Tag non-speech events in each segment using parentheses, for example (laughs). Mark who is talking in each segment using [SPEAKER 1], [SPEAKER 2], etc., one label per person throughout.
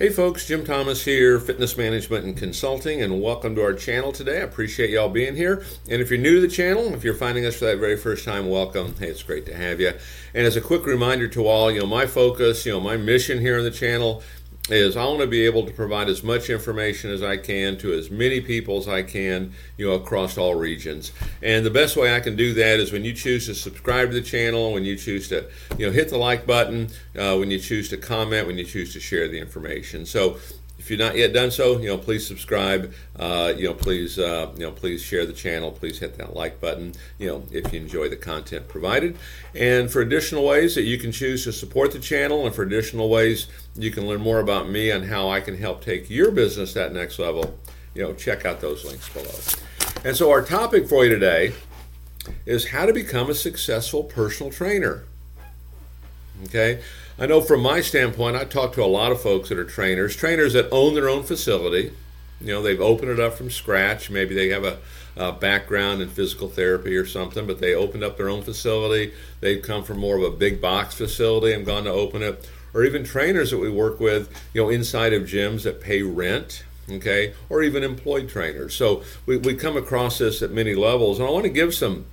[SPEAKER 1] Hey folks, Jim Thomas here, Fitness Management and Consulting, and welcome to our channel today. I appreciate y'all being here. And if you're new to the channel, if you're finding us for that very first time, welcome. Hey, it's great to have you. And as a quick reminder to all, you know, my focus, you know, my mission here on the channel is I want to be able to provide as much information as I can to as many people as I can, you know, across all regions. And the best way I can do that is when you choose to subscribe to the channel, when you choose to, you know, hit the like button, uh, when you choose to comment, when you choose to share the information. So if you're not yet done so, you know, please subscribe. Uh, you know, please, uh, you know, please share the channel. Please hit that like button. You know, if you enjoy the content provided. And for additional ways that you can choose to support the channel, and for additional ways you can learn more about me and how I can help take your business that next level. You know, check out those links below. And so our topic for you today is how to become a successful personal trainer. Okay. I know from my standpoint, I talk to a lot of folks that are trainers, trainers that own their own facility. You know, they've opened it up from scratch. Maybe they have a, a, background in physical therapy or something, but they opened up their own facility. They've come from more of a big box facility and gone to open it. Or even trainers that we work with, you know, inside of gyms that pay rent, okay, or even employed trainers. So we, we come across this at many levels. And I want to give some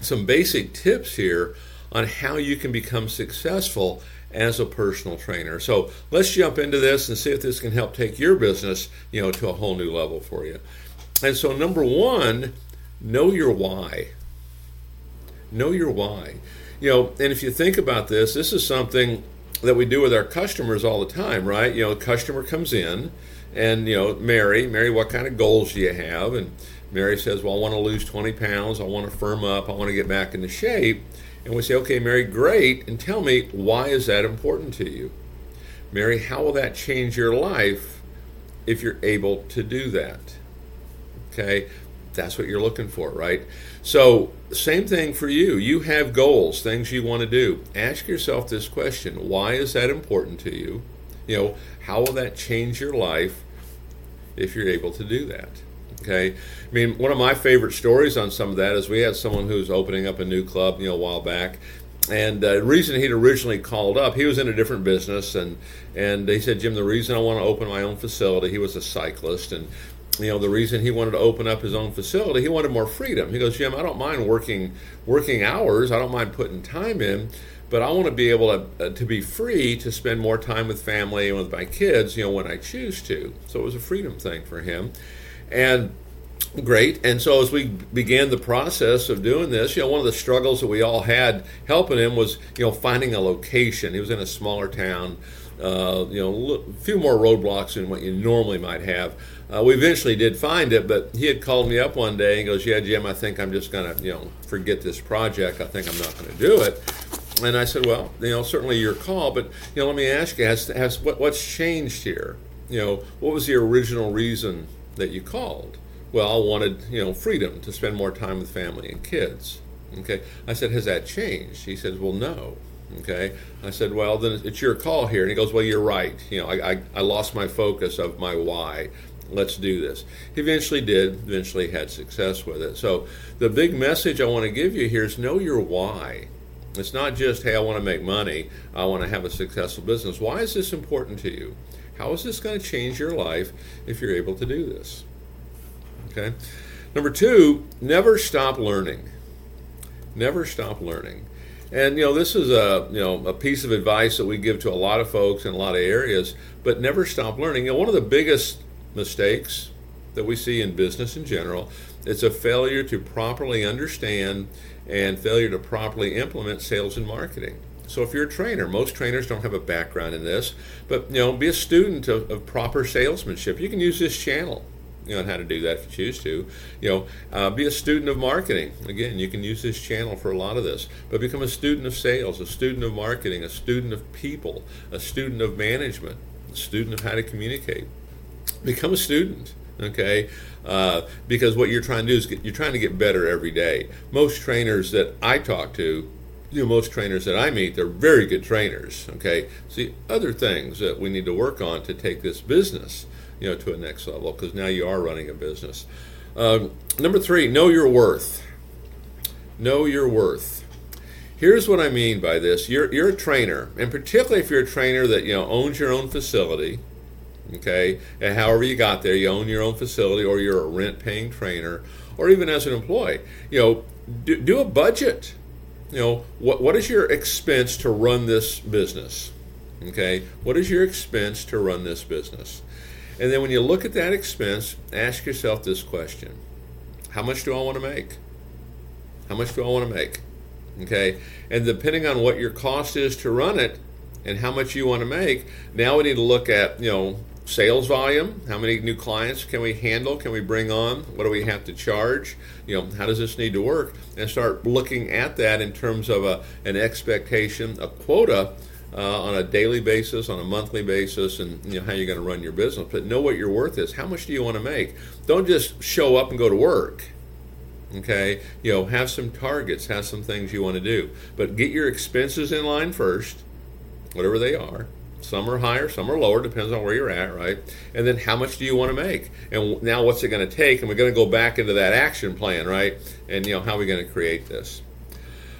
[SPEAKER 1] some basic tips here on how you can become successful as a personal trainer. So let's jump into this and see if this can help take your business, you know, to a whole new level for you. And so number one, know your why. Know your why. You know, and if you think about this, this is something that we do with our customers all the time, right? You know, customer comes in and, you know, Mary, Mary, what kind of goals do you have? And Mary says, Well, I want to lose 20 pounds. I want to firm up. I want to get back into shape. And we say, okay, Mary, great. And tell me, why is that important to you? Mary, how will that change your life if you're able to do that? Okay, that's what you're looking for, right? So, same thing for you. You have goals, things you want to do. Ask yourself this question why is that important to you? You know, how will that change your life if you're able to do that? Okay, I mean, one of my favorite stories on some of that is we had someone who was opening up a new club, you know, a while back, and uh, the reason he'd originally called up, he was in a different business, and and he said, Jim, the reason I want to open my own facility, he was a cyclist, and you know the reason he wanted to open up his own facility, he wanted more freedom. He goes, Jim, I don't mind working working hours, I don't mind putting time in, but I want to be able to uh, to be free to spend more time with family and with my kids, you know, when I choose to. So it was a freedom thing for him. And great. And so as we began the process of doing this, you know, one of the struggles that we all had helping him was, you know, finding a location. He was in a smaller town, uh, you know, a few more roadblocks than what you normally might have. Uh, we eventually did find it, but he had called me up one day and goes, "Yeah, Jim, I think I'm just going to, you know, forget this project. I think I'm not going to do it." And I said, "Well, you know, certainly your call, but you know, let me ask you, has, has what, what's changed here? You know, what was the original reason that you called. Well, I wanted, you know, freedom to spend more time with family and kids. Okay. I said, Has that changed? He says, Well, no. Okay. I said, Well, then it's your call here. And he goes, Well, you're right. You know, I, I, I lost my focus of my why. Let's do this. He eventually did, eventually had success with it. So the big message I want to give you here is know your why. It's not just, hey, I want to make money, I want to have a successful business. Why is this important to you? How is this going to change your life if you're able to do this? Okay. Number two, never stop learning. Never stop learning. And you know, this is a you know a piece of advice that we give to a lot of folks in a lot of areas, but never stop learning. You know, one of the biggest mistakes that we see in business in general is a failure to properly understand and failure to properly implement sales and marketing. So if you're a trainer, most trainers don't have a background in this, but you know, be a student of, of proper salesmanship. You can use this channel you know, how to do that if you choose to. You know, uh, be a student of marketing. Again, you can use this channel for a lot of this. But become a student of sales, a student of marketing, a student of people, a student of management, a student of how to communicate. Become a student. Okay, uh, because what you're trying to do is get, you're trying to get better every day. Most trainers that I talk to you know, most trainers that I meet, they're very good trainers. Okay, see other things that we need to work on to take this business, you know, to a next level because now you are running a business. Um, number three, know your worth. Know your worth. Here's what I mean by this: you're you're a trainer, and particularly if you're a trainer that you know owns your own facility, Okay, and however you got there, you own your own facility, or you're a rent-paying trainer, or even as an employee. You know, do, do a budget. You know, what what is your expense to run this business? Okay, what is your expense to run this business? And then when you look at that expense, ask yourself this question How much do I want to make? How much do I want to make? Okay, and depending on what your cost is to run it and how much you want to make, now we need to look at, you know, sales volume how many new clients can we handle can we bring on what do we have to charge you know how does this need to work and start looking at that in terms of a, an expectation a quota uh, on a daily basis, on a monthly basis, and you know how you're going to run your business. But know what your worth is. How much do you want to make? Don't just show up and go to work. Okay, you know, have some targets, have some things you want to do, but get your expenses in line first, whatever they are. Some are higher, some are lower, depends on where you're at, right? And then how much do you want to make? And now what's it going to take? And we're going to go back into that action plan, right? And you know, how are we going to create this?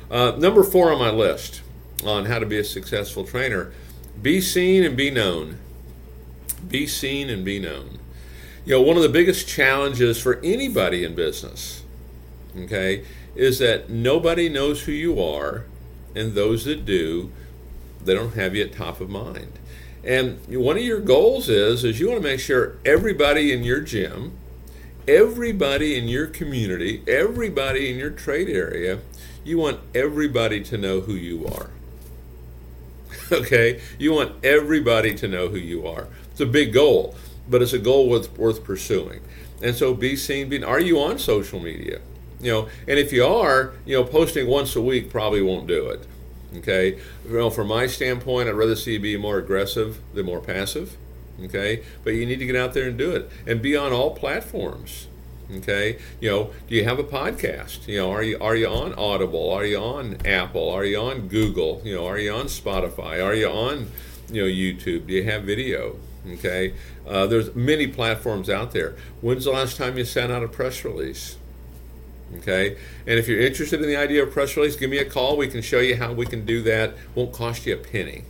[SPEAKER 1] Uh, number four on my list on how to be a successful trainer. Be seen and be known. Be seen and be known. You know, one of the biggest challenges for anybody in business, okay, is that nobody knows who you are, and those that do, they don't have you at top of mind. And one of your goals is is you want to make sure everybody in your gym, everybody in your community, everybody in your trade area, you want everybody to know who you are. (laughs) okay? You want everybody to know who you are. It's a big goal, but it's a goal worth, worth pursuing. And so be seen, be, are you on social media? You know, and if you are, you know, posting once a week probably won't do it. Okay? Well, from my standpoint, I'd rather see you be more aggressive than more passive. Okay? But you need to get out there and do it and be on all platforms. Okay, you know, do you have a podcast? You know, are you are you on Audible? Are you on Apple? Are you on Google? You know, are you on Spotify? Are you on you know YouTube? Do you have video? Okay, uh, there's many platforms out there. When's the last time you sent out a press release? Okay, and if you're interested in the idea of press release, give me a call. We can show you how we can do that. Won't cost you a penny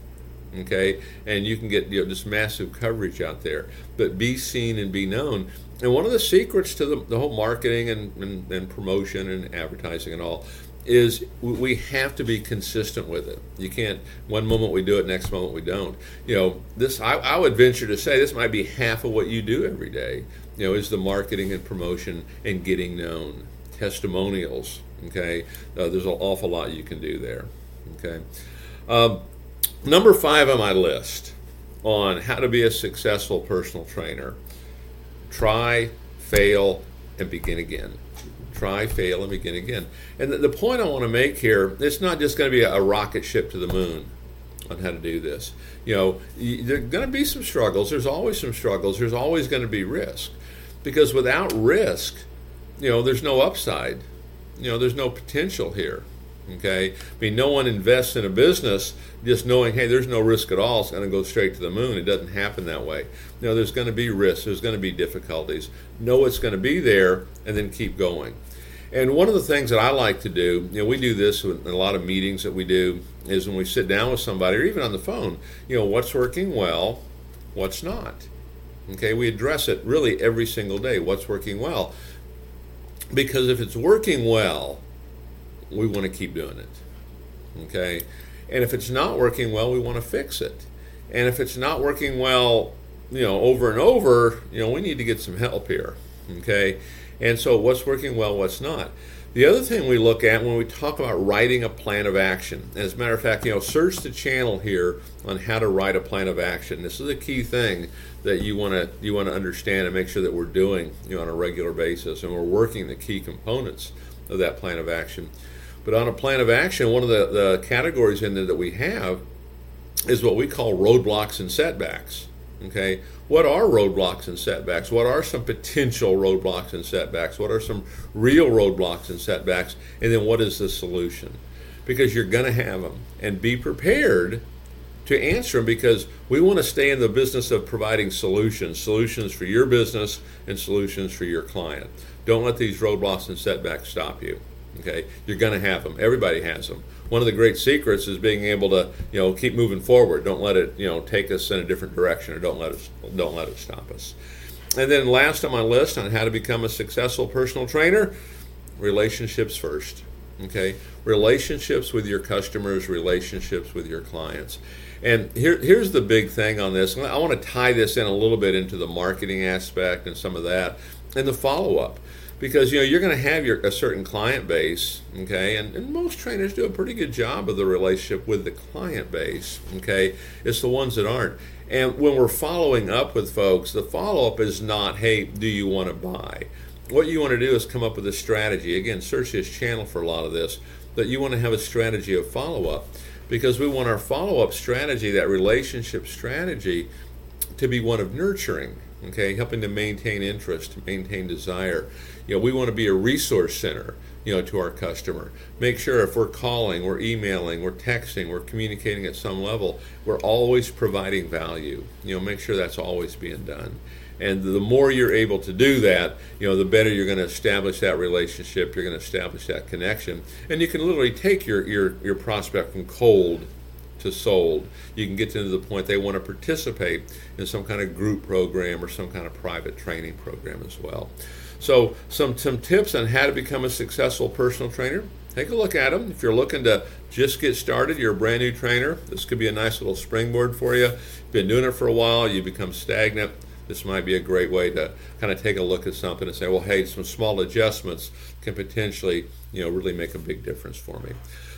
[SPEAKER 1] okay and you can get you know, just massive coverage out there but be seen and be known and one of the secrets to the, the whole marketing and, and, and, promotion and advertising and all is we have to be consistent with it. You can't one moment we do it, next moment we don't. You know, this I, I would venture to say this might be half of what you do every day. You know, is the marketing and promotion and getting known, testimonials. Okay, uh, there's an awful lot you can do there. Okay, um, number five on my list on how to be a successful personal trainer Try, fail, and begin again. Try, fail, and begin again. And the, the point I want to make here, it's not just going to be a, a rocket ship to the moon on how to do this. You know, there are going to be some struggles. There's always some struggles. There's always going to be risk. Because without risk, you know, there's no upside. You know, there's no potential here. Okay, I mean, no one invests in a business just knowing, hey, there's no risk at all. It's going to go straight to the moon. It doesn't happen that way. You know, there's going to be risks. There's going to be difficulties. Know it's going to be there, and then keep going. And one of the things that I like to do, you know, we do this in a lot of meetings that we do, is when we sit down with somebody, or even on the phone, you know, what's working well, what's not. Okay, we address it really every single day. What's working well? Because if it's working well, we want to keep doing it. Okay? And if it's not working well, we want to fix it. And if it's not working well, you know, over and over, you know, we need to get some help here. Okay? And so what's working well, what's not? The other thing we look at when we talk about writing a plan of action, as a matter of fact, you know, search the channel here on how to write a plan of action. This is a key thing that you want to you want to understand and make sure that we're doing you know, on a regular basis, and we're working the key components of that plan of action. But on a plan of action, one of the, the categories in there that we have is what we call roadblocks and setbacks. Okay, what are roadblocks and setbacks? What are some potential roadblocks and setbacks? What are some real roadblocks and setbacks? And then what is the solution? Because you're going to have them, and be prepared to answer them because we want to stay in the business of providing solutions, solutions for your business and solutions for your client. Don't let these roadblocks and setbacks stop you. Okay, you're going to have them. Everybody has them. One of the great secrets is being able to, you know, keep moving forward. Don't let it, you know, take us in a different direction, or don't let us, don't let it stop us. And then last on my list on how to become a successful personal trainer, relationships first. Okay, relationships with your customers, relationships with your clients. And here, here's the big thing on this. I want to tie this in a little bit into the marketing aspect and some of that, and the follow up because you know you're going to have your a certain client base okay? And, and most trainers do a pretty good job of the relationship with the client base okay? It's the ones that aren't. And when we're following up with folks the follow-up is not hey do you want to buy? What you want to do is come up with a strategy. Again search this channel for a lot of this that you want to have a strategy of follow-up. Because we want our follow-up strategy that relationship strategy to be one of nurturing okay, helping to maintain interest, maintain desire. You know, we want to be a resource center, you know, to our customer. Make sure if we're calling, we're emailing, we're texting, we're communicating at some level, we're always providing value. You know, make sure that's always being done. And the more you're able to do that, you know, the better you're going to establish that relationship. You're going to establish that connection, and you can literally take your your, your prospect from cold to sold. You can get them to the point they want to participate in some kind of group program or some kind of private training program as well. So, some, some tips on how to become a successful personal trainer. Take a look at them. If you're looking to just get started, you're a brand new trainer, this could be a nice little springboard for you. You've been doing it for a while, you become stagnant. This might be a great way to kind of take a look at something and say, well, hey, some small adjustments can potentially, you know, really make a big difference for me.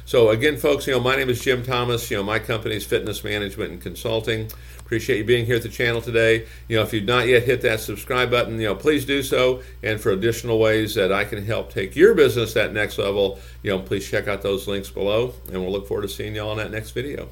[SPEAKER 1] So again, folks, you know, my name is Jim Thomas. You know, my company is Fitness Management and Consulting. Appreciate you being here at the channel today. You know, if you've not yet hit that subscribe button, you know, please do so. And for additional ways that I can help take your business that next level, you know, please check out those links below. And we'll look forward to seeing you all in that next video.